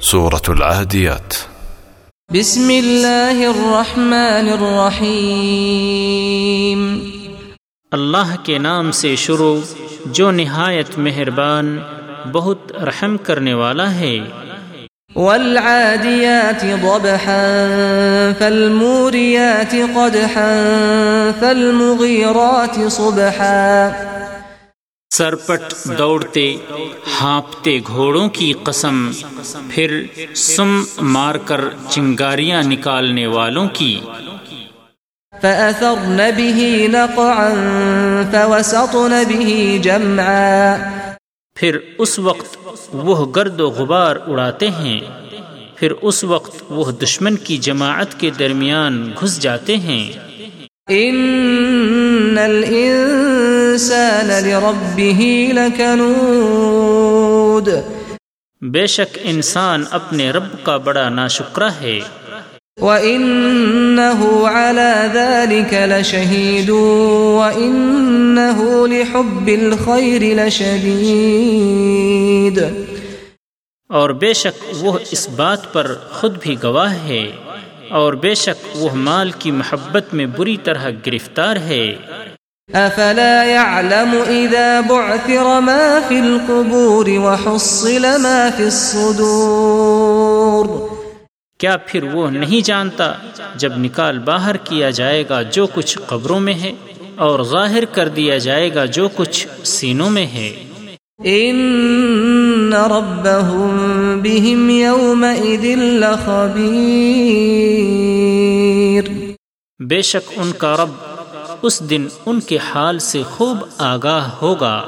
سورة العاديات بسم الله الرحمن الرحيم اللہ کے نام سے شروع جو نہایت مہربان بہت رحم کرنے والا ہے۔ والعاديات ضبحا فالموريات قدحا فالمغيرات صبحا۔ سرپٹ دوڑتے ہانپتے گھوڑوں کی قسم پھر سم مار کر چنگاریاں نکالنے والوں کی۔ فأثرن به نقعا فوسطن به جمعا۔ پھر اس وقت وہ گرد و غبار اڑاتے ہیں پھر اس وقت وہ دشمن کی جماعت کے درمیان گھس جاتے ہیں۔ ان الانسان لربه لكنود۔ بے شک انسان اپنے رب کا بڑا ناشکرہ ہے۔ وَإِنَّهُ عَلَى ذَلِكَ لَشَهِيدٌ۔ وَإِنَّهُ لِحُبِّ الْخَيْرِ لَشَدِيدٌ۔ اور بے شک وہ اس بات پر خود بھی گواہ ہے۔ اور بے شک وہ مال کی محبت میں بری طرح گرفتار ہے۔ أَفَلَا يَعْلَمُ إِذَا بُعْثِرَ مَا فِي الْقُبُورِ وَحُصِّلَ مَا فِي الصُّدُورِ؟ کیا پھر وہ نہیں جانتا جب نکال باہر کیا جائے گا جو کچھ قبروں میں ہے اور ظاہر کر دیا جائے گا جو کچھ سینوں میں ہے؟ إِنَّ رَبَّهُمْ بِهِمْ يَوْمَئِذٍ لَخَبِيرٌ. بے شک ان کا رب اس دن ان کے حال سے خوب آگاہ ہوگا۔